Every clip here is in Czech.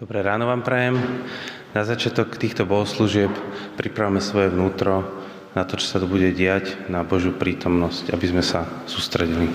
Dobré ráno vám prajem. Na začiatok týchto bohoslúžieb pripravme svoje vnútro na to, čo sa tu bude diať, na Božiu prítomnosť, aby sme sa sústredili.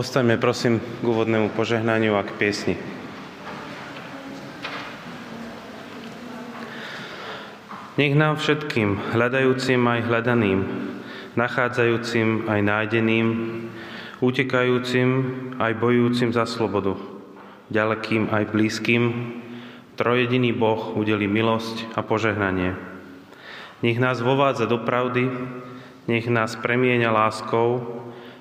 Postaňme prosím k úvodnému požehnaniu a k piesni. Nech nám všetkým, hľadajúcim aj hľadaným, nachádzajúcim aj nájdeným, utekajúcim aj bojujúcim za slobodu, ďalekým aj blízkym, trojediný Boh udeli milosť a požehnanie. Nech nás vovádza do pravdy, nech nás premieňa láskou,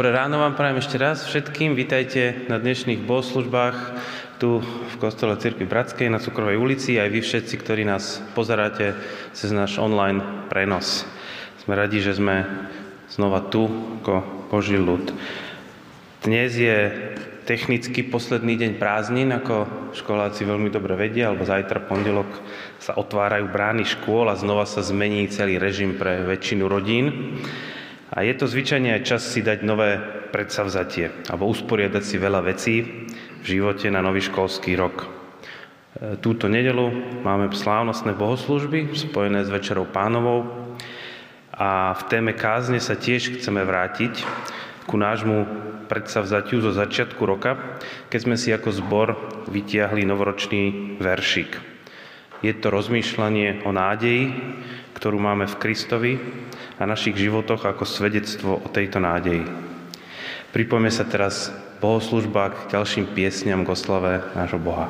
Dobré ráno vám prajem ešte raz všetkým. Vítajte na dnešných bohoslužbách tu v kostole Cirkvi Bratskej na Cukrovej ulici, aj vy všetci, ktorí nás pozeráte cez náš online prenos. Sme radi, že sme znova tu ako Boží ľud. Dnes je technicky posledný deň prázdnin, ako školáci veľmi dobre vedia, alebo zajtra pondelok sa otvárajú brány škôl a znova sa zmení celý režim pre väčšinu rodín. A je to zvyčajne aj čas si dať nové predsavzatie alebo usporiadať si veľa vecí v živote na nový školský rok. E, túto nedelu máme slávnostné bohoslužby spojené s Večerou pánovou a v téme kázne sa tiež chceme vrátiť ku nášmu predsavzatiu zo začiatku roka, keď sme si ako zbor vytiahli novoročný veršik. Je to rozmýšľanie o nádeji, ktorú máme v Kristovi a našich životoch ako svedectvo o tejto nádeji. Pripojme sa teraz bohoslužba k ďalším piesňam k oslave nášho Boha.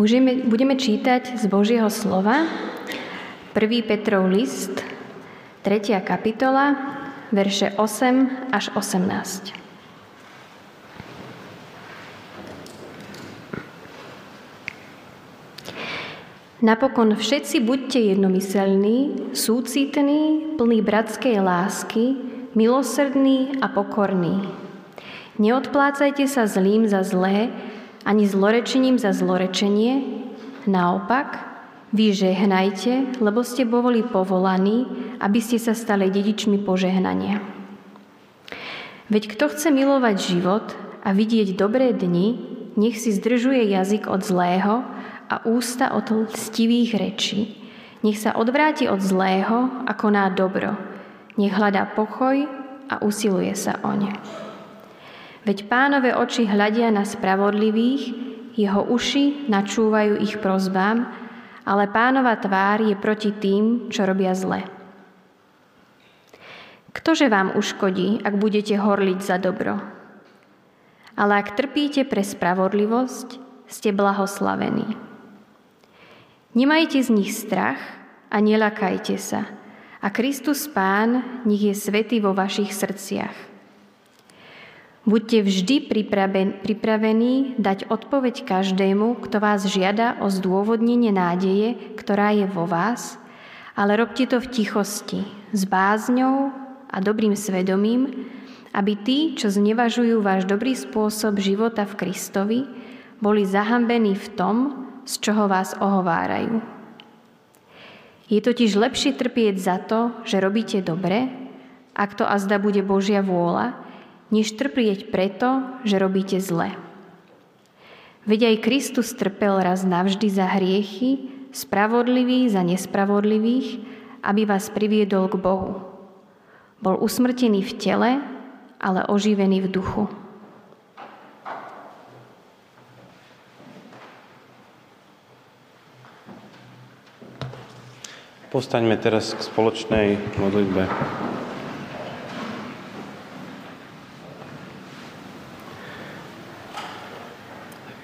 Budeme, budeme čítať z Božieho slova 1. Petrov list, 3. kapitola, verše 8 až 18. Napokon všetci buďte jednomyselní, súcitní, plní bratskej lásky, milosrdní a pokorní. Neodplácajte sa zlým za zlé, ani zlorečením za zlorečenie. Naopak, vy žehnajte, lebo ste boli povolaní, aby ste sa stali dedičmi požehnania. Veď kto chce milovať život a vidieť dobré dni, nech si zdržuje jazyk od zlého a ústa od lstivých rečí. Nech sa odvráti od zlého a koná dobro. Nech hľadá pokoj a usiluje sa o ne. Veď pánové oči hľadia na spravodlivých, jeho uši načúvajú ich prozbám, ale pánova tvár je proti tým, čo robia zle. Ktože vám uškodí, ak budete horliť za dobro? Ale ak trpíte pre spravodlivosť, ste blahoslavení. Nemajte z nich strach a nelakajte sa. A Kristus Pán nech je svetý vo vašich srdciach. Buďte vždy pripravení dať odpoveď každému, kto vás žiada o zdôvodnenie nádeje, ktorá je vo vás, ale robte to v tichosti, s bázňou a dobrým svedomím, aby tí, čo znevažujú váš dobrý spôsob života v Kristovi, boli zahambení v tom, z čoho vás ohovárajú. Je totiž lepšie trpieť za to, že robíte dobre, ak to azda bude Božia vôľa, než trpieť preto, že robíte zle. Veď aj Kristus trpel raz navždy za hriechy, spravodlivý za nespravodlivých, aby vás priviedol k Bohu. Bol usmrtený v tele, ale oživený v duchu. Postaňme teraz k spoločnej modlitbe.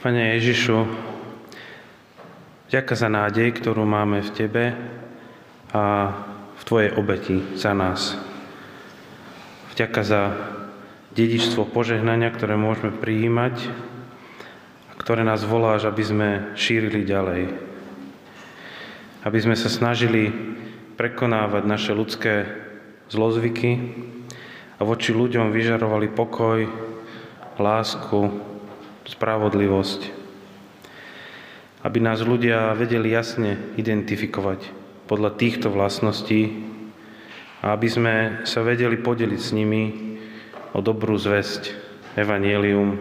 Pane Ježišu, ďaká za nádej, ktorú máme v Tebe a v Tvojej obeti za nás. Vďaka za dedičstvo požehnania, ktoré môžeme prijímať a ktoré nás voláš, aby sme šírili ďalej. Aby sme sa snažili prekonávať naše ľudské zlozvyky a voči ľuďom vyžarovali pokoj, lásku, spravodlivosť. Aby nás ľudia vedeli jasne identifikovať podľa týchto vlastností a aby sme sa vedeli podeliť s nimi o dobrú zväzť, evanielium.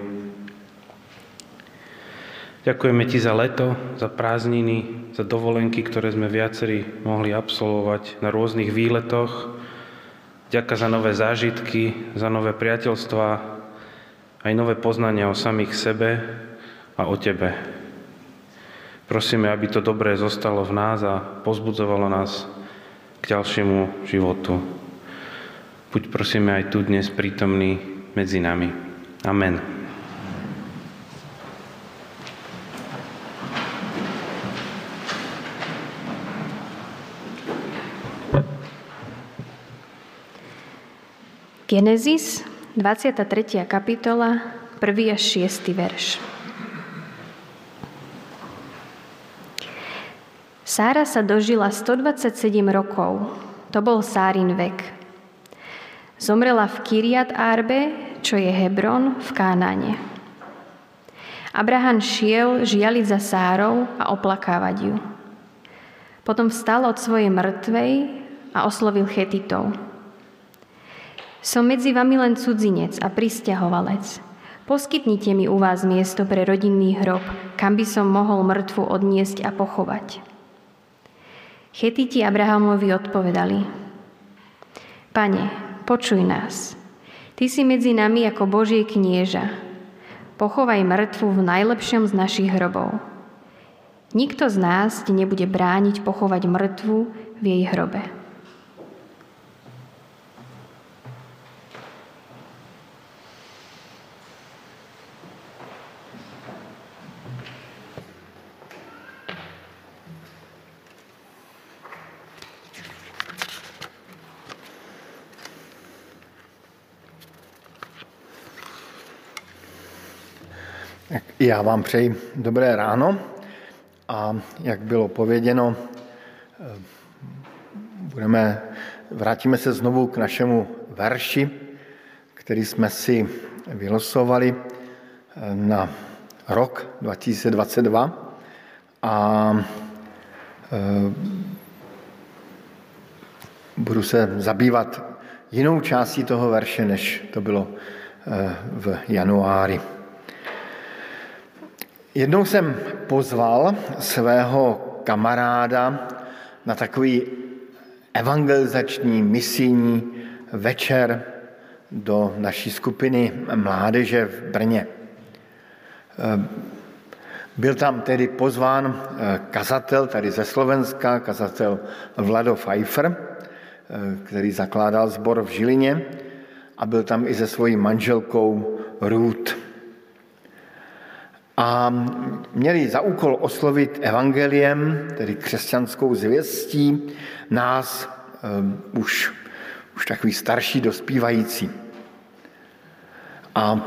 Ďakujeme Ti za leto, za prázdniny, za dovolenky, ktoré sme viacerí mohli absolvovať na rôznych výletoch. Ďakujem za nové zážitky, za nové priateľstvá, aj nové poznania o samých sebe a o Tebe. Prosíme, aby to dobré zostalo v nás a pozbudzovalo nás k ďalšiemu životu. Buď prosíme aj tu dnes prítomný medzi nami. Amen. Genesis 23. kapitola, 1. až 6. verš. Sára sa dožila 127 rokov. To bol Sárin vek. Zomrela v Kiriat Arbe, čo je Hebron v Kánáne. Abraham šiel žialiť za Sárou a oplakávať ju. Potom vstal od svojej mŕtvej a oslovil Chetitov. Som medzi vami len cudzinec a pristahovalec. Poskytnite mi u vás miesto pre rodinný hrob, kam by som mohol mŕtvu odniesť a pochovať. Chetiti Abrahamovi odpovedali. Pane, počuj nás. Ty si medzi nami ako Božie knieža. Pochovaj mŕtvu v najlepšom z našich hrobov. Nikto z nás ti nebude brániť pochovať mŕtvu v jej hrobe. Já vám přeji dobré ráno a jak bylo pověděno, eh, budeme, vrátíme se znovu k našemu verši, který jsme si vylosovali eh, na rok 2022 a eh, budu se zabývat jinou částí toho verše, než to bylo v januári. Jednou jsem pozval svého kamaráda na takový evangelizační misijní večer do naší skupiny mládeže v Brně. Byl tam tedy pozván eh, kazatel tady ze Slovenska, kazatel Vlado Pfeiffer, eh, který zakládal sbor v Žilině a byl tam i se svojí manželkou Ruth a měli za úkol oslovit evangeliem, tedy křesťanskou zvěstí, nás uh, už, už takový starší dospívající. A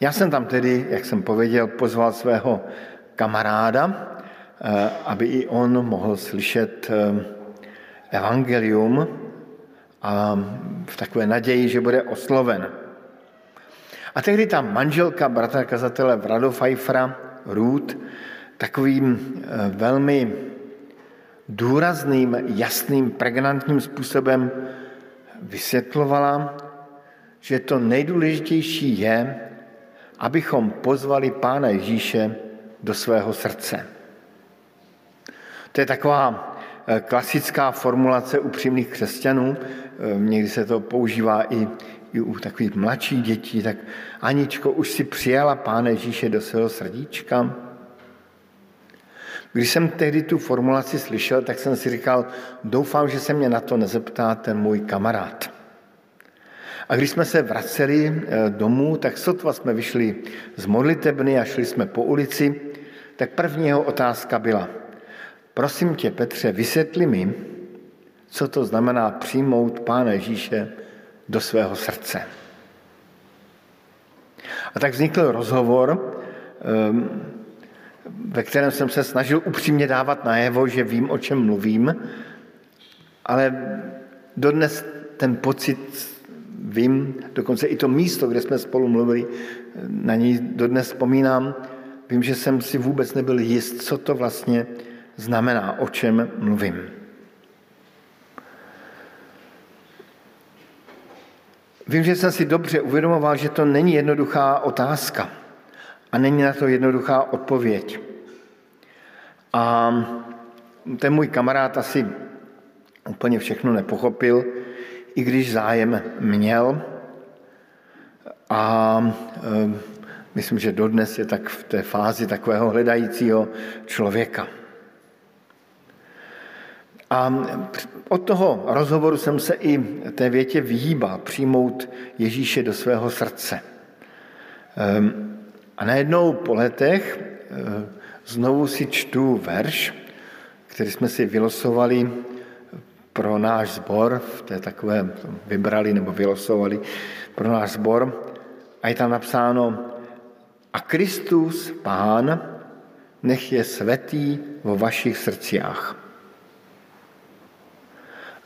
já jsem tam tedy, jak jsem pověděl, pozval svého kamaráda, uh, aby i on mohl slyšet uh, evangelium a v takové naději, že bude osloven. A tehdy ta manželka bratra kazatele Vrado Pfeiffera, Ruth, takovým eh, velmi důrazným, jasným, pregnantním způsobem vysvětlovala, že to nejdůležitější je, abychom pozvali Pána Ježíše do svého srdce. To je taková eh, klasická formulace upřímných křesťanů. Eh, někdy se to používá i i u takových mladších dětí, tak Aničko, už si přijala Pána Ježíše do svého srdíčka? Když jsem tehdy tu formulaci slyšel, tak jsem si říkal, doufám, že se mě na to nezeptá ten můj kamarád. A když jsme se vraceli eh, domů, tak sotva jsme vyšli z modlitebny a šli jsme po ulici, tak první jeho otázka byla, prosím tě, Petře, vysvětli mi, co to znamená přijmout Pána Ježíše do svého srdce. A tak vznikl rozhovor, ehm, ve kterém jsem se snažil upřímně dávat najevo, že vím, o čem mluvím, ale dodnes ten pocit vím, dokonce i to místo, kde jsme spolu mluvili, na něj dodnes vzpomínám, vím, že jsem si vůbec nebyl jist, co to vlastně znamená, o čem mluvím. Vím, že jsem si dobře uvědomoval, že to není jednoduchá otázka a není na to jednoduchá odpověď. A ten můj kamarád asi úplně všechno nepochopil, i když zájem měl. A e, myslím, že dodnes je tak v té fázi takového hledajícího člověka. A od toho rozhovoru jsem se i té větě vyhýbal, přijmout Ježíše do svého srdce. Ehm, a najednou po letech eh, znovu si čtu verš, který jsme si vylosovali pro náš sbor, v té takové vybrali nebo vylosovali pro náš sbor. A je tam napsáno, a Kristus, Pán, nech je svetý vo vašich srdciách.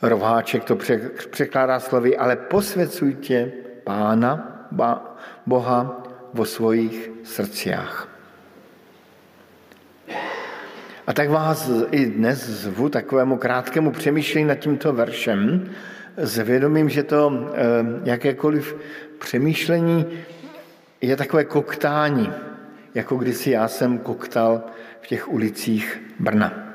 Rováček to překládá slovy, ale posvěcujte Pána, Boha vo svojich srdciách. A tak vás i dnes zvu takovému krátkému přemýšlení nad tímto veršem s vědomím, že to eh, jakékoliv přemýšlení je takové koktání, jako kdysi já jsem koktal v těch ulicích Brna.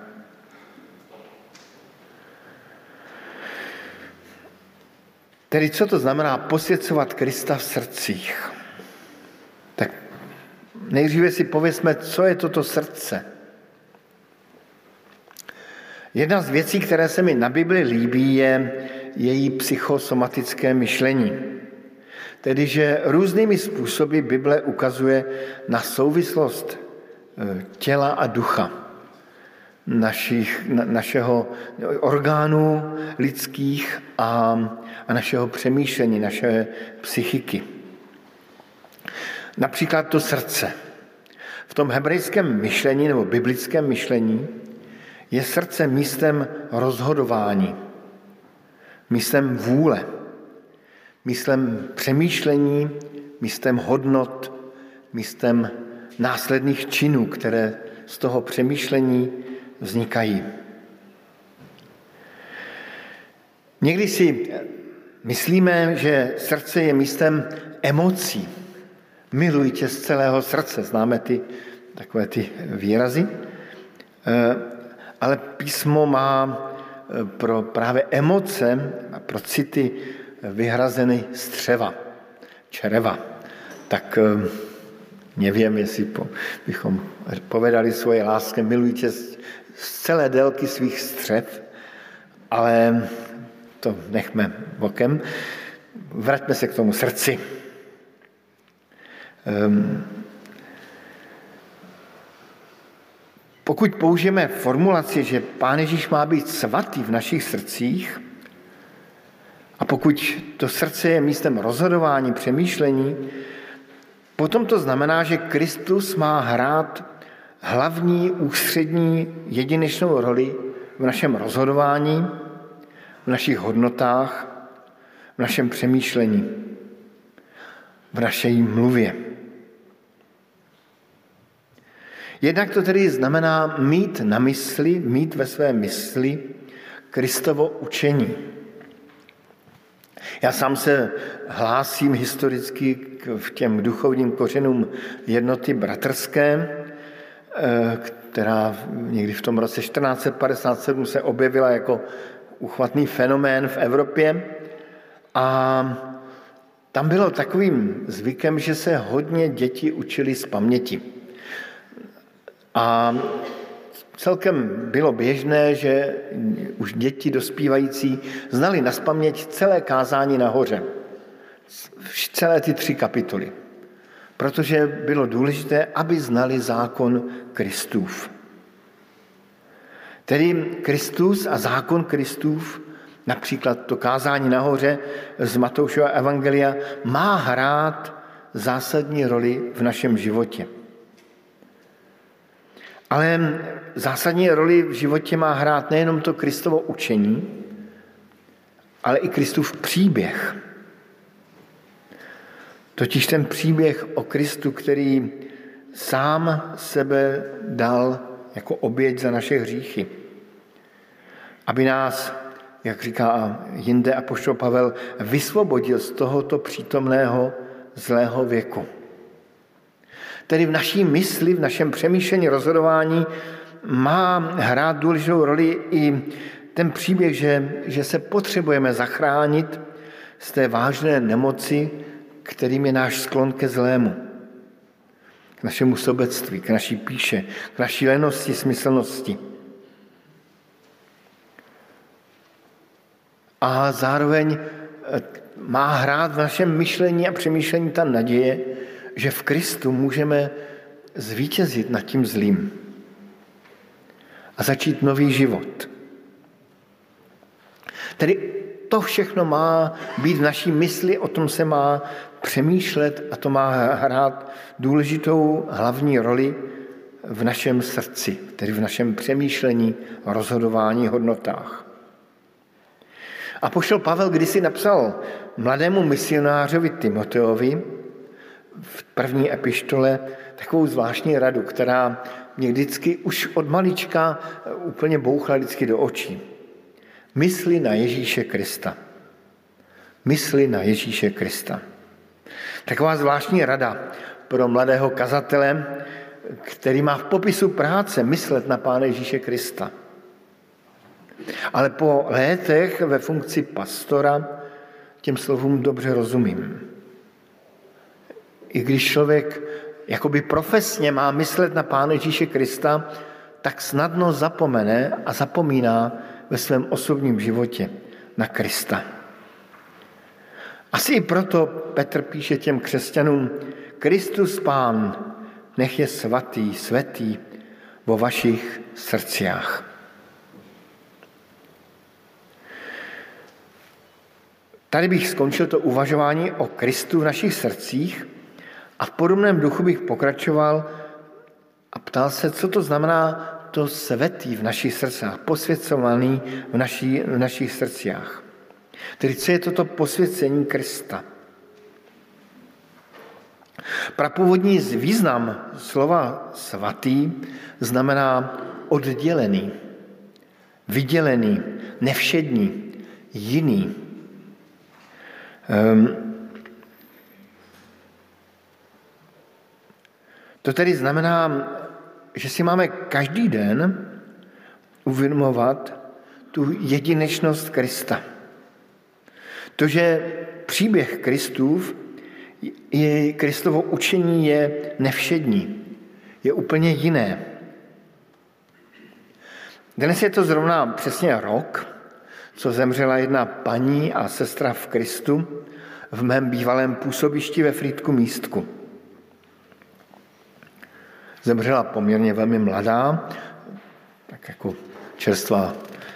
Tedy co to znamená posvěcovat Krista v srdcích? Tak nejdříve si pověsme, co je toto srdce. Jedna z věcí, které se mi na Bibli líbí, je její psychosomatické myšlení. Tedy, že různými způsoby Bible ukazuje na souvislost eh, těla a ducha našich, na, našeho orgánů lidských a, a našeho přemýšlení, naše psychiky. Například to srdce. V tom hebrejském myšlení nebo biblickém myšlení je srdce místem rozhodování, místem vůle, místem přemýšlení, místem hodnot, místem následných činů, které z toho přemýšlení vznikají. Někdy si myslíme, že srdce je místem emocí. Miluji tě z celého srdce. Známe ty takové ty výrazy. Eh, ale písmo má eh, pro právě emoce a pro city vyhrazeny střeva, čreva. Tak eh, nevím, jestli po, bychom povedali svoje lásky, miluji tě celé délky svých střev, ale to nechme bokem. Vraťme se k tomu srdci. Um, pokud použijeme formulaci, že Pán Ježíš má být svatý v našich srdcích, a pokud to srdce je místem rozhodování, přemýšlení, potom to znamená, že Kristus má hrát hlavní, ústřední, jedinečnou roli v našem rozhodování, v našich hodnotách, v našem přemýšlení, v naší mluvě. Jednak to tedy znamená mít na mysli, mít ve své mysli Kristovo učení. Já sám se hlásím historicky k těm duchovním kořenům jednoty bratrské, která někdy v tom roce 1457 se objevila jako uchvatný fenomén v Evropě. A tam bylo takovým zvykem, že se hodně děti učili z paměti. A celkem bylo běžné, že už děti dospívající znali na paměť celé kázání nahoře. Celé ty tři kapitoly. Protože bylo důležité, aby znali zákon Kristův. Tedy Kristus a zákon Kristův, například to kázání nahoře z Matoušova Evangelia, má hrát zásadní roli v našem životě. Ale zásadní roli v životě má hrát nejenom to Kristovo učení, ale i Kristův příběh. Totiž ten příběh o Kristu, který sám sebe dal jako oběť za naše hříchy. Aby nás, jak říká jinde apoštol Pavel, vysvobodil z tohoto přítomného zlého věku. Tedy v naší mysli, v našem přemýšlení, rozhodování má hrát důležitou roli i ten příběh, že, že se potřebujeme zachránit z té vážné nemoci, kterým je náš sklon ke zlému. K našemu sobectví, k naší píše, k naší lenosti, smyslnosti. A zároveň eh, má hrát v našem myšlení a přemýšlení ta naděje, že v Kristu můžeme zvítězit nad tím zlým a začít nový život. Tedy to všechno má být v naší mysli, o tom se má přemýšlet a to má hrát důležitou hlavní roli v našem srdci, tedy v našem přemýšlení, rozhodování, hodnotách. A pošel Pavel kdysi napsal mladému misionářovi Timoteovi v první epištole takovou zvláštní radu, která mě vždycky už od malička úplně bouchla vždycky do očí. Mysli na Ježíše Krista. Mysli na Ježíše Krista. Taková zvláštní rada pro mladého kazatele, který má v popisu práce myslet na Pána Ježíše Krista. Ale po létech ve funkci pastora těm slovům dobře rozumím. I když člověk jakoby profesně má myslet na Pána Ježíše Krista, tak snadno zapomene a zapomíná ve svém osobním životě na Krista. Asi i proto Petr píše těm křesťanům, Kristus Pán, nech je svatý, svetý vo vašich srdciách. Tady bych skončil to uvažování o Kristu v našich srdcích A v podobném duchu bych pokračoval a ptal se, co to znamená to svetý v našich srdcích, posvěcovaný v, naší, v našich srdcích. Tedy co je toto posvěcení Krista? Prapůvodní význam slova svatý znamená oddělený, vydělený, nevšední, jiný. Um, to tedy znamená, že si máme každý den uvědomovat tu jedinečnost Krista. To, že příběh Kristův, je, Kristovo učení je nevšední, je úplně jiné. Dnes je to zrovna přesně rok, co zemřela jedna paní a sestra v Kristu v mém bývalém působišti ve Frýdku místku. Zemřela poměrně velmi mladá, tak jako čerstvá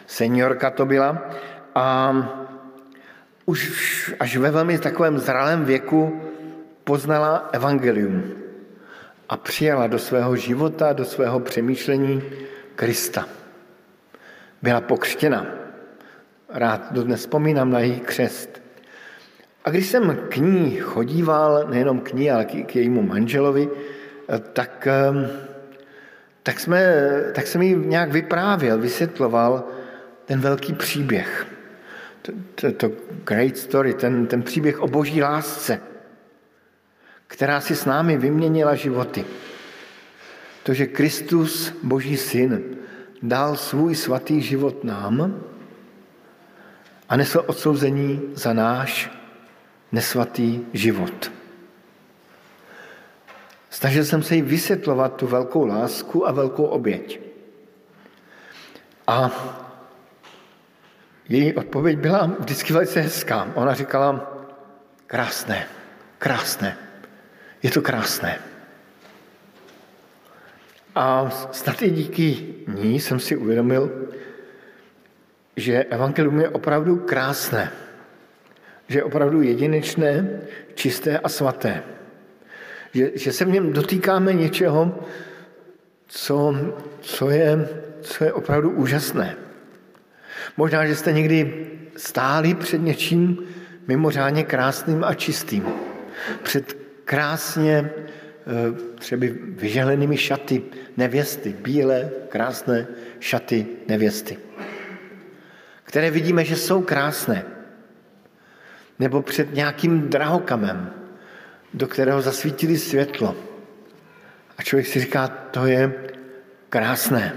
seniorka to byla. A už až ve velmi takovém zralém věku poznala evangelium a přijala do svého života, do svého přemýšlení Krista. Byla pokřtěna. Rád dodnes vzpomínám na její křest. A když jsem k ní chodíval, nejenom k ní, ale k jejímu manželovi, tak, ehm, tak, jsme, tak jsem jí nějak vyprávěl, vysvětloval ten velký příběh. To, to, to great story, ten, ten příběh o boží lásce, která si s námi vyměnila životy. To, že Kristus, boží syn, dal svůj svatý život nám a nesl odsouzení za náš nesvatý život. Snažil jsem se jí vysvětlovat tu velkou lásku a velkou oběť. A její odpověď byla vždycky velice hezká. Ona říkala, krásné, krásné, je to krásné. A snad i díky ní jsem si uvědomil, že evangelium je opravdu krásné, že je opravdu jedinečné, čisté a svaté že, že se v něm dotýkáme něčeho, co, co, je, co je opravdu úžasné. Možná, že jste někdy stáli před něčím mimořádně krásným a čistým. Před krásně eh, třeba vyželenými šaty nevěsty, bílé, krásné šaty nevěsty, které vidíme, že jsou krásné. Nebo před nějakým drahokamem, do kterého zasvítili světlo. A člověk si říká, to je krásné,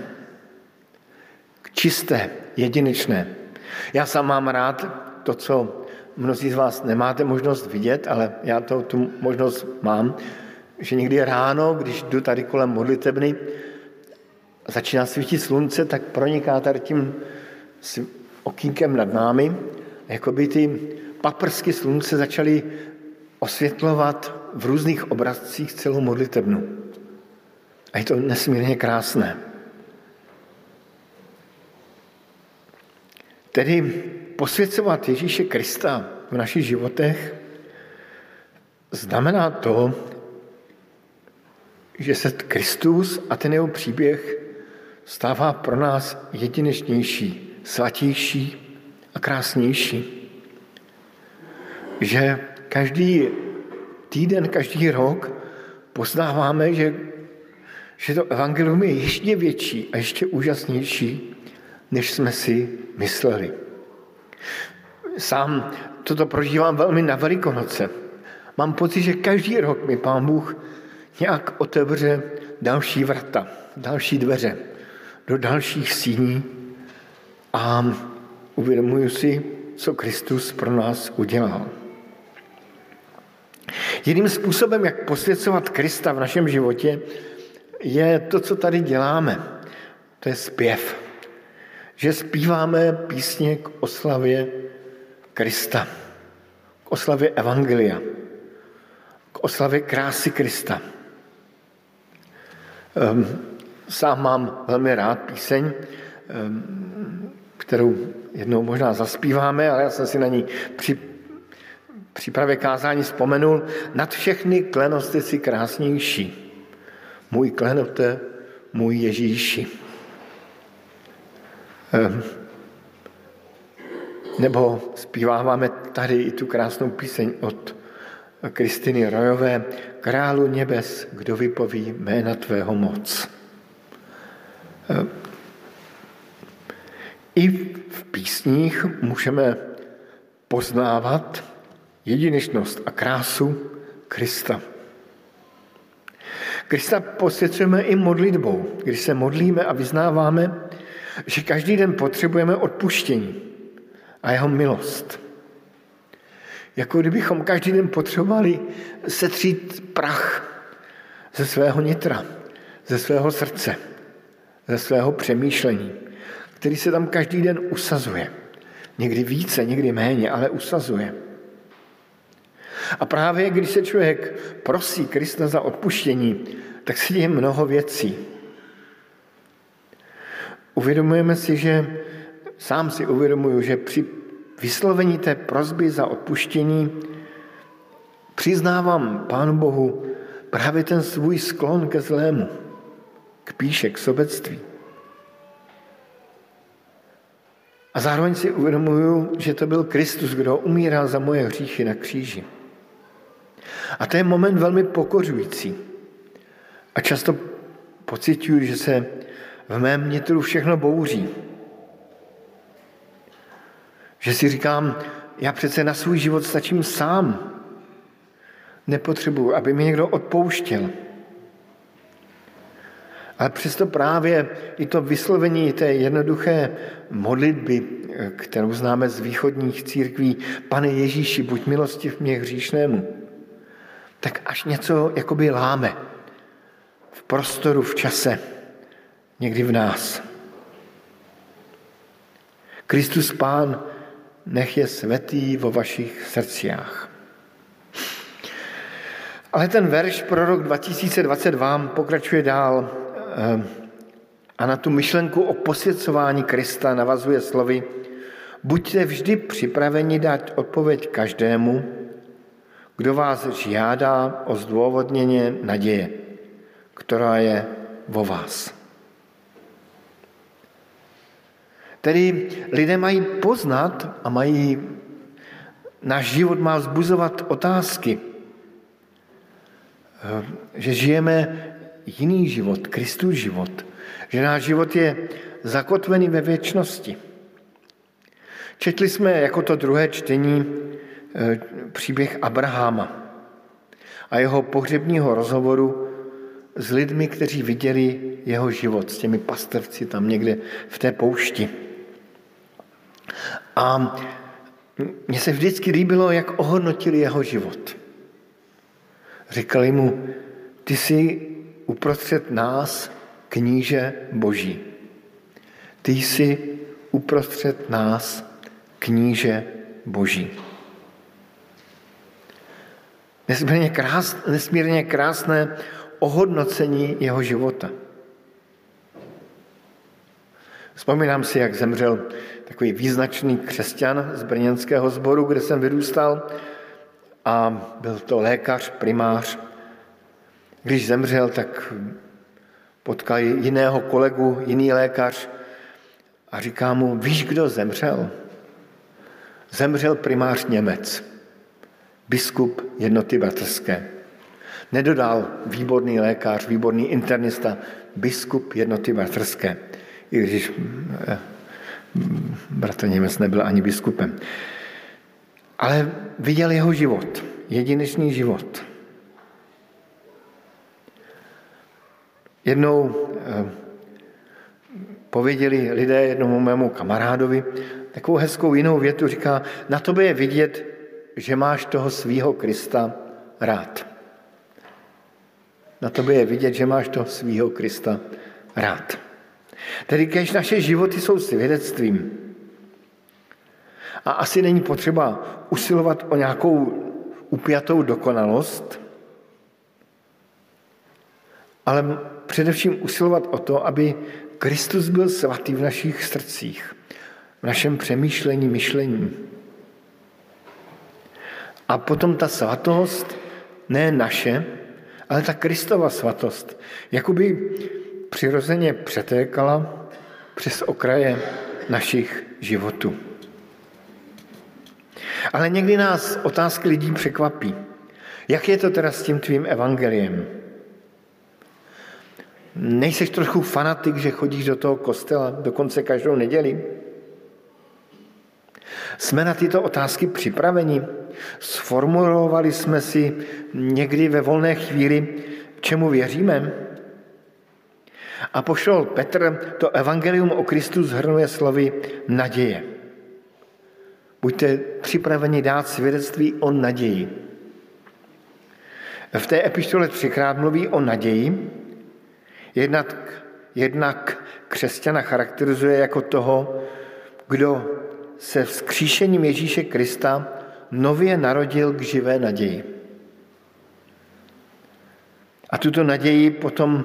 čisté, jedinečné. Já sám mám rád to, co mnozí z vás nemáte možnost vidět, ale já to, tu možnost mám, že někdy ráno, když jdu tady kolem modlitebny, začíná svítit slunce, tak proniká tady tím okýnkem nad námi, jako by ty paprsky slunce začaly osvětlovat v různých obrazcích celou modlitebnu. A je to nesmírně krásné. Tedy posvěcovat Ježíše Krista v našich životech znamená to, že se Kristus a ten jeho příběh stává pro nás jedinečnější, svatější a krásnější. Že každý týden, každý rok poznáváme, že, že to evangelium je ještě větší a ještě úžasnější, než jsme si mysleli. Sám toto prožívám velmi na Velikonoce. Mám pocit, že každý rok mi Pán Bůh nějak otevře další vrata, další dveře do dalších síní a uvědomuji si, co Kristus pro nás udělal. Jiným způsobem, jak posvěcovat Krista v našem životě, je to, co tady děláme. To je zpěv. Že zpíváme písně k oslavě Krista, k oslavě Evangelia, k oslavě krásy Krista. Ehm, sám mám velmi rád píseň, ehm, kterou jednou možná zaspíváme, ale já jsem si na ní při, přípravě kázání vzpomenul, nad všechny klenosti si krásnější. Můj klenote, můj Ježíši. Ehm, nebo zpíváváme tady i tu krásnou píseň od Kristiny Rojové, Králu nebes, kdo vypoví jména tvého moc. Ehm, I v písních můžeme poznávat jedinečnost a krásu Krista. Krista posvěcujeme i modlitbou, když se modlíme a vyznáváme, že každý den potřebujeme odpuštění a jeho milost. Jako kdybychom každý den potřebovali setřít prach ze svého nitra, ze svého srdce, ze svého přemýšlení, který se tam každý den usazuje. Někdy více, někdy méně, ale usazuje. A právě když se člověk prosí Krista za odpuštění, tak se děje mnoho věcí. Uvědomujeme si, že sám si uvědomuju, že při vyslovení té prozby za odpuštění přiznávám Pánu Bohu právě ten svůj sklon ke zlému, k píše, k sobectví. A zároveň si uvědomuju, že to byl Kristus, kdo umíral za moje hříchy na kříži. A to je moment velmi pokořující. A často pocituju, že se v mém nitru všechno bouří. Že si říkám, já přece na svůj život stačím sám. Nepotřebuji, aby mi někdo odpouštěl. Ale přesto právě i to vyslovení té jednoduché modlitby, kterou známe z východních církví, Pane Ježíši, buď milostiv mě hříšnému, tak až něco jakoby láme v prostoru, v čase, někdy v nás. Kristus Pán, nech je svetý vo vašich srdciách. Ale ten verš pro rok 2022 pokračuje dál eh, a na tu myšlenku o posvěcování Krista navazuje slovy Buďte vždy připraveni dát odpověď každému, kdo vás žádá o zdůvodnění naděje, která je vo vás. Tedy lidé mají poznat a mají, náš život má vzbuzovat otázky, že žijeme jiný život, Kristův život, že náš život je zakotvený ve věčnosti. Četli jsme jako to druhé čtení Eh, příběh Abraháma a jeho pohřebního rozhovoru s lidmi, kteří viděli jeho život, s těmi pastevci tam někde v té poušti. A mně se vždycky líbilo, jak ohodnotili jeho život. Říkali mu, ty jsi uprostřed nás kníže boží. Ty jsi uprostřed nás kníže boží. Nesmírně, krás, nesmírně krásné ohodnocení jeho života. Vzpomínám si, jak zemřel takový význačný křesťan z brněnského sboru, kde jsem vyrůstal a byl to lékař, primář. Když zemřel, tak potkal jiného kolegu, jiný lékař a říká mu, víš, kdo zemřel? Zemřel primář Němec biskup jednoty bratrské. Nedodal výborný lékař, výborný internista, biskup jednoty bratrské, i když eh, bratr Němec nebyl ani biskupem. Ale viděl jeho život, jedinečný život. Jednou eh, pověděli lidé jednomu mému kamarádovi takovou hezkou jinou větu, říká, na tobě je vidět, že máš toho svýho Krista rád. Na tobě je vidět, že máš toho svýho Krista rád. Tedy když naše životy jsou svědectvím a asi není potřeba usilovat o nějakou upjatou dokonalost, ale především usilovat o to, aby Kristus byl svatý v našich srdcích, v našem přemýšlení, myšlení. A potom ta svatost, ne naše, ale ta Kristova svatost, jakoby přirozeně přetékala přes okraje našich životů. Ale někdy nás otázky lidí překvapí. Jak je to teda s tím tvým evangeliem? Nejseš trochu fanatik, že chodíš do toho kostela dokonce každou neděli? Jsme na tyto otázky připraveni? Sformulovali jsme si někdy ve volné chvíli, čemu věříme? A pošel Petr to evangelium o Kristu zhrnuje slovy naděje. Buďte připraveni dát svědectví o naději. V té epištole třikrát mluví o naději. Jednak, jednak křesťana charakterizuje jako toho, kdo se vzkříšením Ježíše Krista nově narodil k živé naději. A tuto naději potom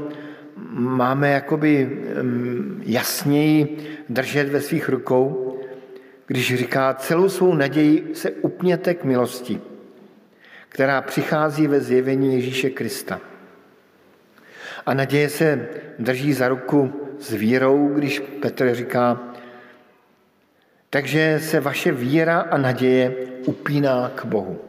máme jakoby mm, jasněji držet ve svých rukou, když říká, celou svou naději se upněte k milosti, která přichází ve zjevení Ježíše Krista. A naděje se drží za ruku s vírou, když Petr říká, takže se vaše víra a naděje upíná k Bohu.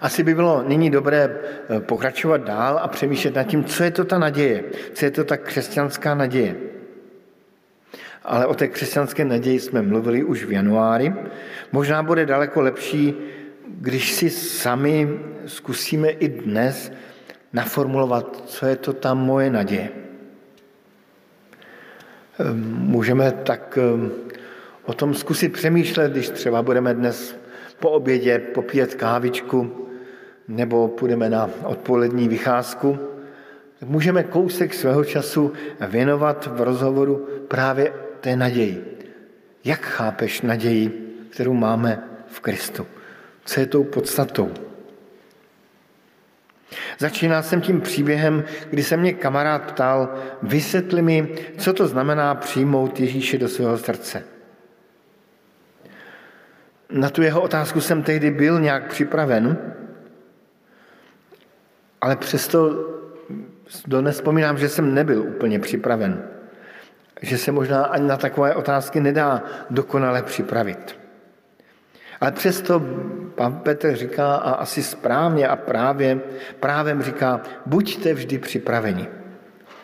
Asi by bylo nyní dobré eh, pokračovat dál a přemýšlet nad tím, co je to ta naděje, co je to ta křesťanská naděje. Ale o té křesťanské naději jsme mluvili už v januári. Možná bude daleko lepší, když si sami zkusíme i dnes naformulovat, co je to ta moje naděje. Můžeme tak ehm, o tom zkusit přemýšlet, když třeba budeme dnes po obědě popíjet kávičku nebo půjdeme na odpolední vycházku, tak můžeme kousek svého času věnovat v rozhovoru právě té naději. Jak chápeš naději, kterou máme v Kristu? Co je tou podstatou? Začínal jsem tím příběhem, kdy se mě kamarád ptal, vysvětli mi, co to znamená přijmout Ježíše do svého srdce. Na tu jeho otázku jsem tehdy byl nějak připraven, ale přesto dnes vzpomínám, že jsem nebyl úplně připraven. Že se možná ani na takové otázky nedá dokonale připravit. Ale přesto pan Petr říká, a asi správně a právě, právem říká, buďte vždy připraveni.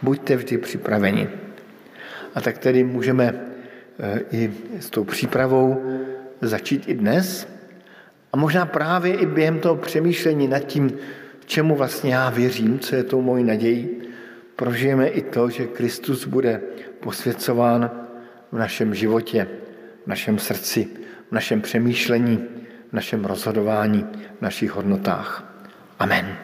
Buďte vždy připraveni. A tak tedy můžeme eh, i s tou přípravou začít i dnes. A možná právě i během toho přemýšlení nad tím, čemu vlastně já věřím, co je tou mojí nadějí, prožijeme i to, že Kristus bude posvěcován v našem životě, v našem srdci, našem přemýšlení, našem rozhodování, našich hodnotách. Amen.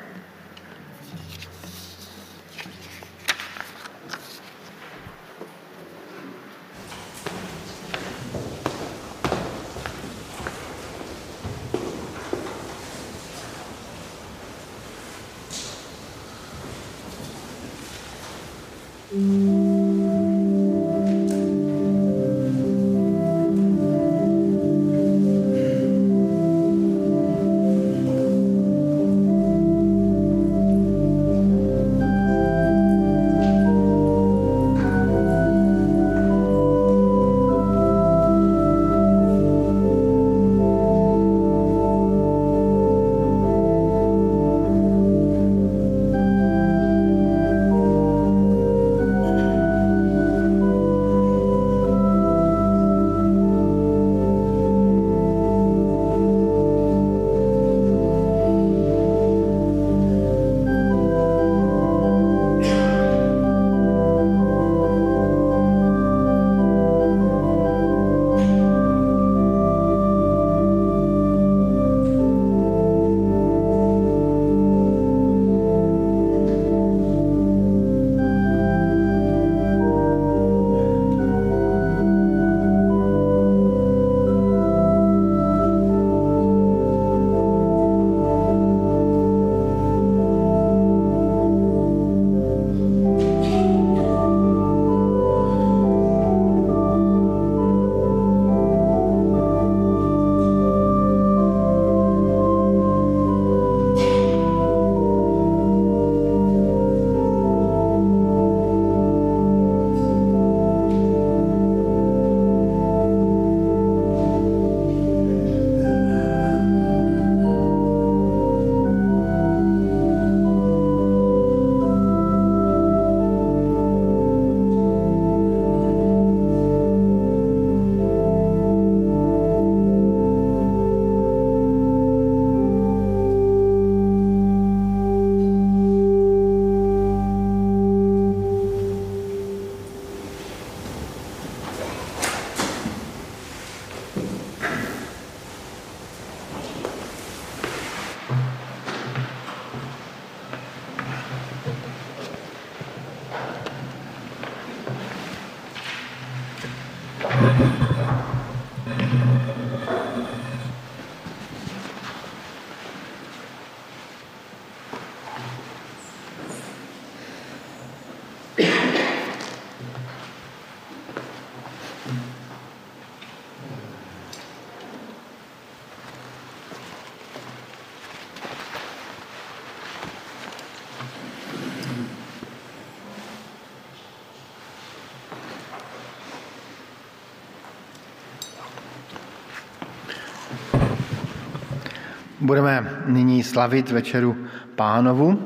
Budeme nyní slavit večeru pánovu.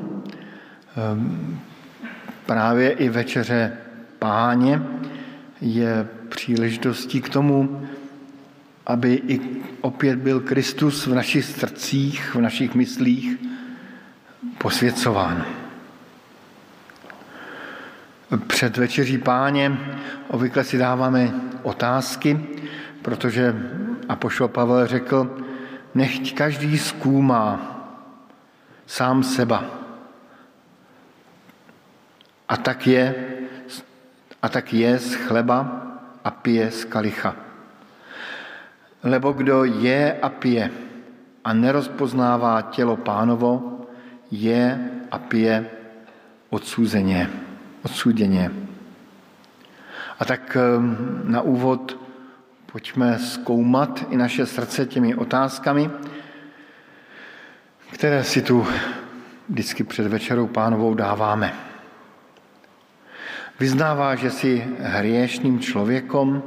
Ehm, právě i večeře páně je příležitostí k tomu, aby i opět byl Kristus v našich srdcích, v našich myslích posvěcován. Před večeří páně obvykle si dáváme otázky, protože Apoštol Pavel řekl, nechť každý zkoumá sám seba. A tak je, a tak je z chleba a pije z kalicha. Lebo kdo je a pije a nerozpoznává tělo pánovo, je a pije odsouzeně, odsouděně. A tak ehm, na úvod pojďme zkoumat i naše srdce těmi otázkami, které si tu vždycky před večerou pánovou dáváme. Vyznává, že jsi hriešním člověkom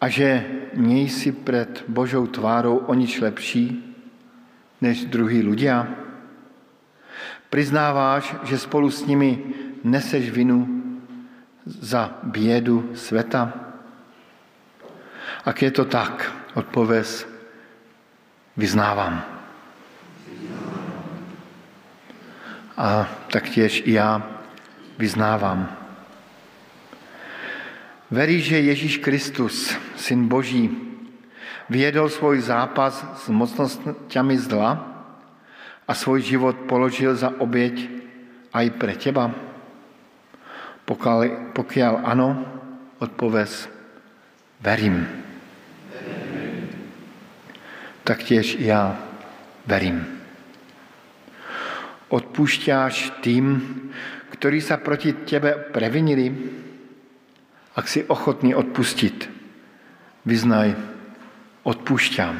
a že nejsi před Božou tvárou o nič lepší než druhý ľudia. Priznáváš, že spolu s nimi neseš vinu za bědu světa? Ak je to tak, odpověz, vyznávám. A taktěž i já vyznávám. Verí, že Ježíš Kristus, Syn Boží, vyjedol svůj zápas s mocnostmi zla a svůj život položil za oběť aj pre teba? Pokud ano, odpověz, verím. Taktěž i já verím. Odpušťáš tým, ktorí sa proti tebe previnili, ak si ochotný odpustit, vyznaj, odpušťám.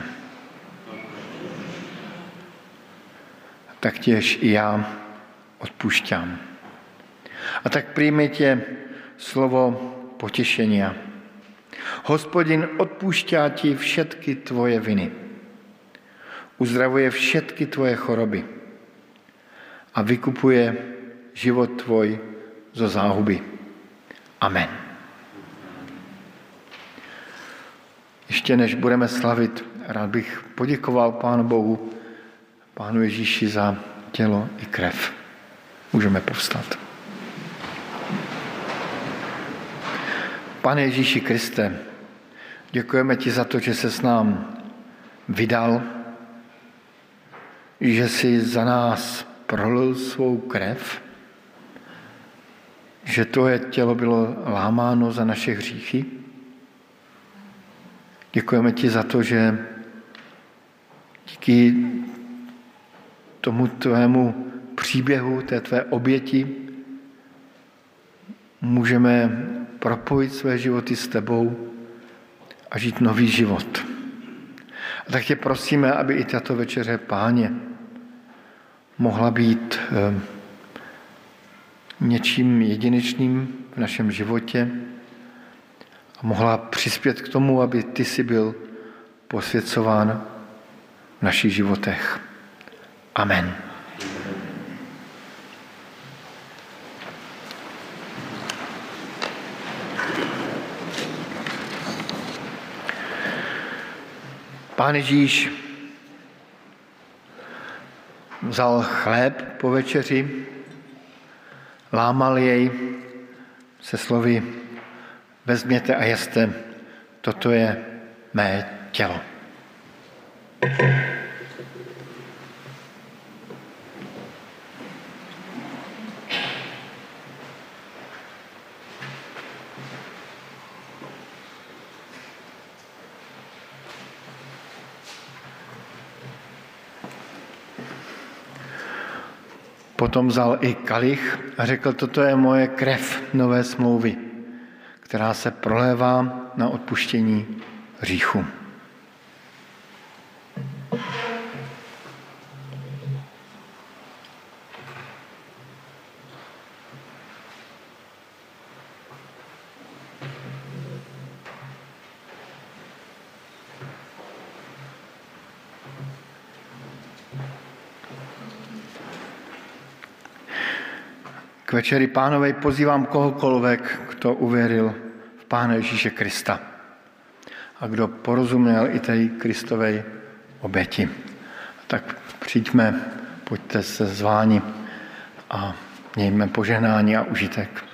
Taktěž i já odpušťám. A tak přijměte slovo potěšenia. Hospodin odpušťá ti všetky tvoje viny. Uzdravuje všetky tvoje choroby a vykupuje život tvoj zo záhuby. Amen. Ještě než budeme slavit, rád bych poděkoval Pánu Bohu, Pánu Ježíši za tělo i krev. Můžeme povstat. Pane Ježíši Kriste, děkujeme ti za to, že se s nám vydal, že jsi za nás prolil svou krev, že tvoje tělo bylo lámáno za naše hříchy. Děkujeme ti za to, že díky tomu tvému příběhu, té tvé oběti, můžeme propojit své životy s tebou a žít nový život. A tak tě prosíme, aby i tato večeře páně mohla být eh, něčím jedinečným v našem životě a mohla přispět k tomu, aby ty si byl posvěcován v našich životech. Amen. Pán Ježíš vzal chléb po večeři, lámal jej se slovy vezměte a jeste, toto je mé tělo. Potom vzal i kalich a řekl, toto je moje krev nové smlouvy, která se prolévá na odpuštění hříchu. Večeri pánovej pozývám kohokoliv, kdo uvěřil v Pána Ježíše Krista a kdo porozuměl i té Kristovej oběti. Tak přijďme, pojďte se zváni a mějme požehnání a užitek.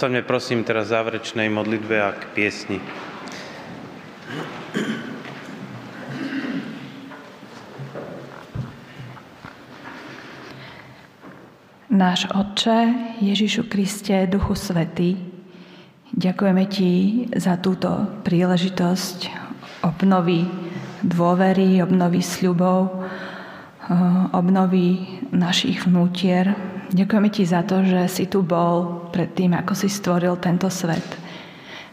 Postavme prosím teraz záverečnej modlitbe a k piesni. Náš Otče, Ježišu Kriste, Duchu Svetý, ďakujeme Ti za túto príležitosť obnovy dôvery, obnovy sľubov, obnovy našich vnútier, Ďakujeme ti za to, že si tu bol pred tým, ako si stvoril tento svet.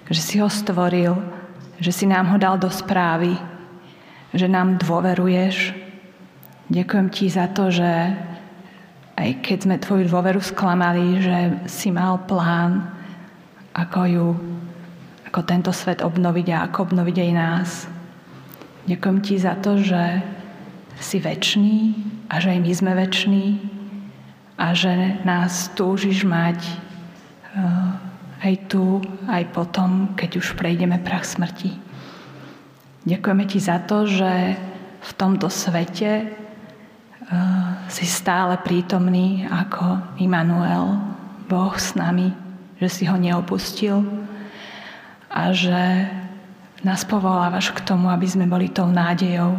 Že si ho stvoril, že si nám ho dal do správy, že nám dôveruješ. Ďakujem ti za to, že aj keď sme tvoju dôveru sklamali, že si mal plán, ako ju, ako tento svet obnoviť a ako obnoviť aj nás. Ďakujem ti za to, že si väčší a že aj my sme väčší a že nás túžiš mať aj tu, aj potom, keď už prejdeme prach smrti. Ďakujeme ti za to, že v tomto svete eh, si stále prítomný ako Immanuel, Boh s nami, že si ho neopustil a že nás povolávaš k tomu, aby sme boli tou nádejou,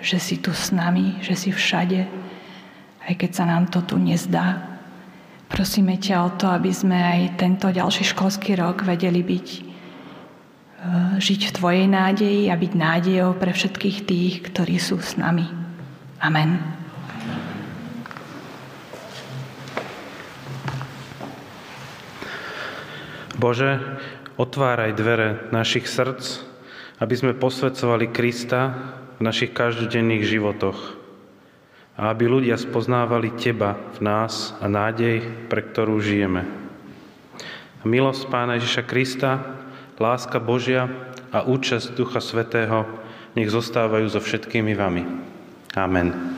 že si tu s nami, že si všade, aj keď sa nám to tu nezdá. Prosíme ťa o to, aby sme aj tento ďalší školský rok vedeli byť, e, žiť v Tvojej nádeji a byť nádejou pre všetkých tých, ktorí sú s nami. Amen. Bože, otváraj dvere našich srdc, aby sme posvedcovali Krista v našich každodenných životoch a aby ľudia spoznávali Teba v nás a nádej, pre ktorú žijeme. A milosť Pána Ježiša Krista, láska Božia a účasť Ducha Svetého nech zostávajú so všetkými vami. Amen.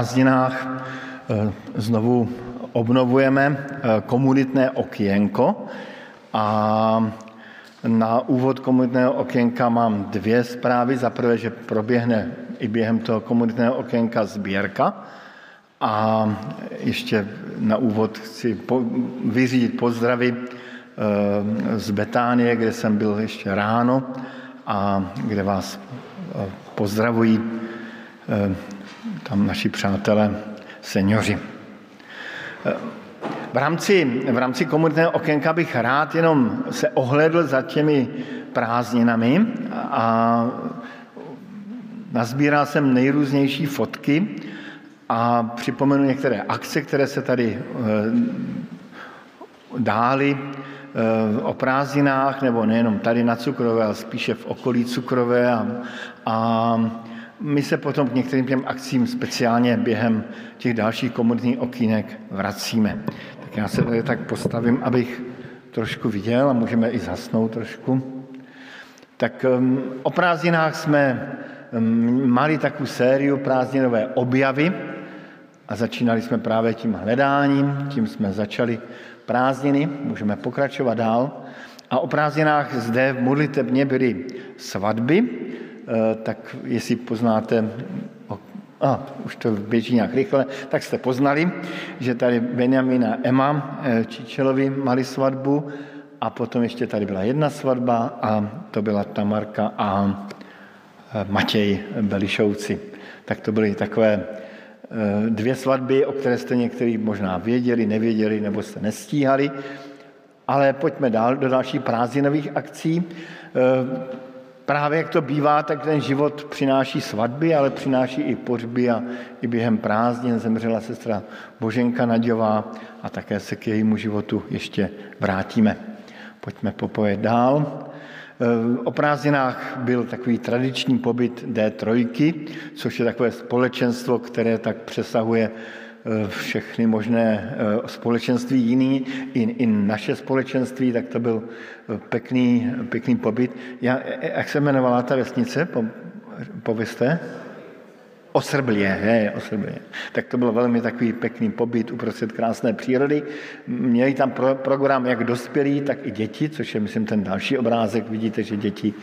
Prázdninách eh, znovu obnovujeme eh, komunitné okienko a na úvod komunitného okénka mám dvě zprávy. Za prvé, že proběhne i během toho komunitného okénka sbírka a ještě na úvod chci po, vyřídit pozdravy eh, z Betánie, kde jsem byl ještě ráno a kde vás pozdravují tam naši přátelé, seniori. V rámci, v rámci komunitného okénka bych rád jenom se ohledl za těmi prázdninami a nazbíral jsem nejrůznější fotky a připomenu některé akce, které se tady eh, dály eh, o prázdninách, nebo nejenom tady na Cukrové, ale spíše v okolí Cukrové a, a my se potom k některým těm akcím speciálně během těch dalších komunitních okýnek vracíme. Tak já se tady tak postavím, abych trošku viděl a můžeme i zasnout trošku. Tak um, o prázdninách jsme um, mali takovou sériu prázdninové objavy a začínali jsme právě tím hledáním, tím jsme začali prázdniny, můžeme pokračovat dál. A o prázdninách zde v modlitebně byly svatby, tak jestli poznáte, a už to běží nějak rychle, tak jste poznali, že tady Benjamin a Emma eh, Čičelovi mali svatbu a potom ještě tady byla jedna svatba a to byla Tamarka a eh, Matěj Belišovci. Tak to byly takové dvě svatby, o které jste někteří možná věděli, nevěděli nebo jste nestíhali. Ale pojďme dál do dalších prázdninových akcí právě jak to bývá, tak ten život přináší svatby, ale přináší i pohřby a i během prázdnin zemřela sestra Boženka Naďová a také se k jejímu životu ještě vrátíme. Pojďme popojet dál. E, o prázdninách byl takový tradiční pobyt D3, což je takové společenstvo, které tak přesahuje Eh, všechny možné eh, společenství jiný, i, i naše společenství, tak to byl eh, pěkný, pěkný pobyt. Já, jak se jmenovala ta vesnice, po, pověste? Osrblě, je, Osrblě. Tak to byl velmi takový pěkný pobyt uprostřed krásné přírody. Měli tam pro, program jak dospělí, tak i děti, což je, myslím, ten další obrázek. Vidíte, že děti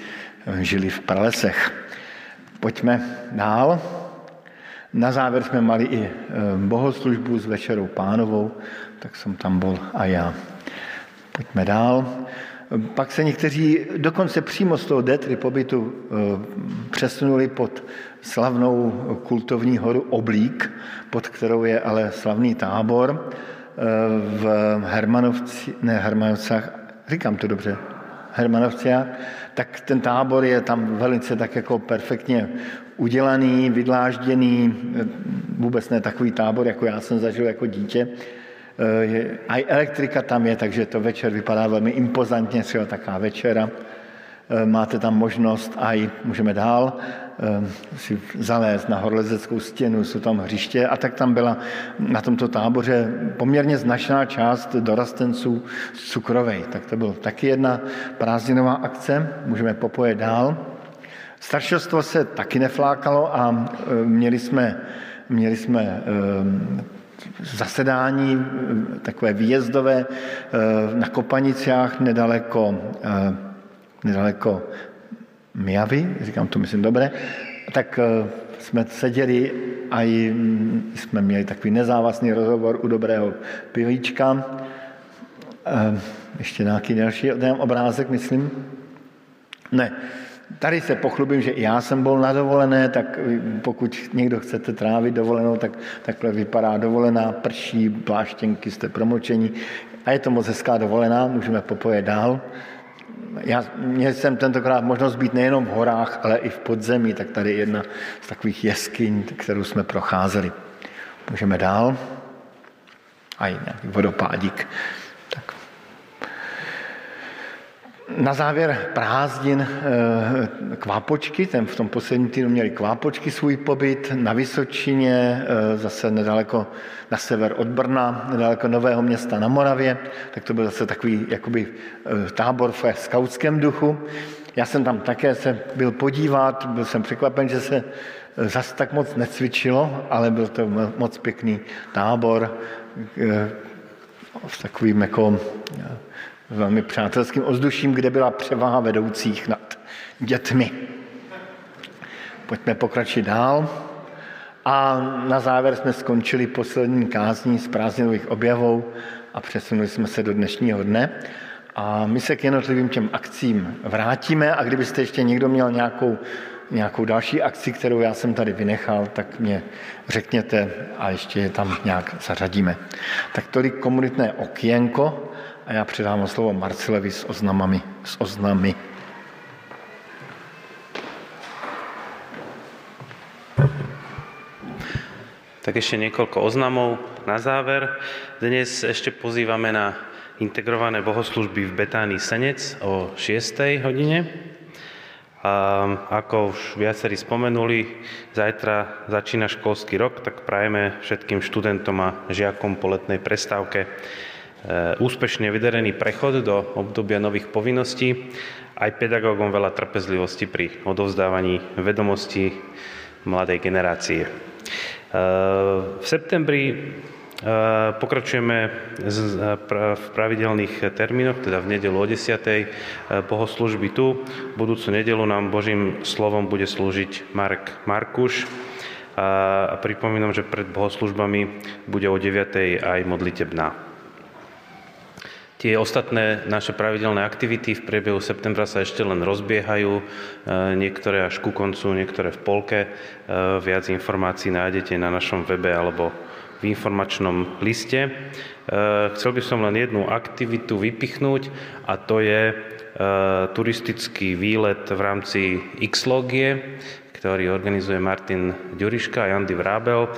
žili v pralesech. Pojďme dál. Na závěr jsme mali i eh, bohoslužbu s Večerou pánovou, tak jsem tam byl a já. Pojďme dál. Pak se někteří dokonce přímo z toho detry pobytu eh, přesunuli pod slavnou kultovní horu Oblík, pod kterou je ale slavný tábor eh, v Hermanovci, ne Hermanovcách, říkám to dobře, Hermanovciách, tak ten tábor je tam velice tak jako perfektně udělaný, vydlážděný, vůbec ne takový tábor, jako já jsem zažil jako dítě. Eh, a elektrika tam je, takže to večer vypadá velmi impozantně, třeba taková večera. Eh, máte tam možnost a i můžeme dál eh, si zalézt na horlezeckou stěnu, jsou tam hřiště a tak tam byla na tomto táboře poměrně značná část dorastenců z Cukrovej. Tak to byl taky jedna prázdninová akce, můžeme popojet dál. Staršostvo se taky neflákalo a e, měli jsme, měli jsme e, zasedání e, takové výjezdové na Kopanicách nedaleko, nedaleko Mijavy, říkám to myslím dobré, tak jsme seděli a jsme měli takový nezávazný rozhovor u dobrého pivíčka. Ještě nějaký další obrázek, myslím. Ne, Tady se pochlubím, že i já jsem byl na dovolené, tak pokud někdo chcete trávit dovolenou, tak takhle vypadá dovolená, prší, pláštěnky, jste promočení a je to moc hezká dovolená, můžeme popojet dál. Já, měl jsem tentokrát možnost být nejenom v horách, ale i v podzemí, tak tady je jedna z takových jeskyň, kterou jsme procházeli. Můžeme dál. A i nějaký vodopádík. Na závěr prázdnin eh, kvápočky, ten v tom posledním týdnu měli kvápočky svůj pobyt na Vysočině, eh, zase nedaleko na sever od Brna, nedaleko Nového města na Moravě, tak to byl zase takový jakoby eh, tábor v skautském duchu. Já jsem tam také se byl podívat, byl jsem překvapen, že se zas tak moc necvičilo, ale byl to moc pěkný tábor s takovým jako velmi přátelským ozduším, kde byla převaha vedoucích nad dětmi. Pojďme pokračovat dál. A na závěr jsme skončili poslední kázní z prázdninových objevů a přesunuli jsme se do dnešního dne. A my se k jednotlivým těm akcím vrátíme a kdybyste ještě někdo měl nějakou, nějakou další akci, kterou já jsem tady vynechal, tak mě řekněte a ještě je tam nějak zařadíme. Tak tolik komunitné okienko a já předám slovo Marcelovi s oznamami. S oznamy. Tak ešte niekoľko oznamov na záver. Dnes ešte pozývame na integrované bohoslužby v Betánii Senec o 6. hodine. A ako už viacerí spomenuli, zajtra začína školský rok, tak prajeme všetkým študentom a žiakom po letnej prestávke úspešne vydarený prechod do obdobia nových povinností, aj pedagógom veľa trpezlivosti pri odovzdávaní vedomostí mladej generácie. V septembri eh, pokračujeme v pravidelných termínoch, teda v nedelu o 10. Eh, bohoslužby tu. Budúcu nedelu nám Božím slovom bude slúžiť Mark Markuš. A pripomínam, že pred bohoslužbami bude o 9. aj modlitebná. Tie ostatné naše pravidelné aktivity v priebehu septembra sa ešte len rozbiehajú, e, niektoré až ku koncu, niektoré v polke. E, viac informácií nájdete na našom webe alebo v informačnom liste. E, chcel by som len jednu aktivitu vypichnúť a to je turistický výlet v rámci Xlogie, ktorý organizuje Martin Ďuriška a Jandy Vrábel. E,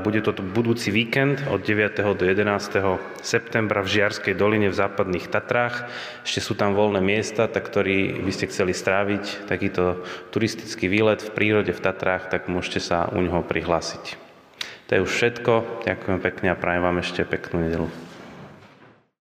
bude to budúci víkend od 9. do 11. septembra v Žiarskej doline v západných Tatrách. Ešte sú tam voľné miesta, tak ktorí by ste chceli stráviť takýto turistický výlet v prírode v Tatrách, tak môžete sa u neho prihlásiť. To je už všetko. Ďakujem pekne a prajem vám ešte peknú nedelu.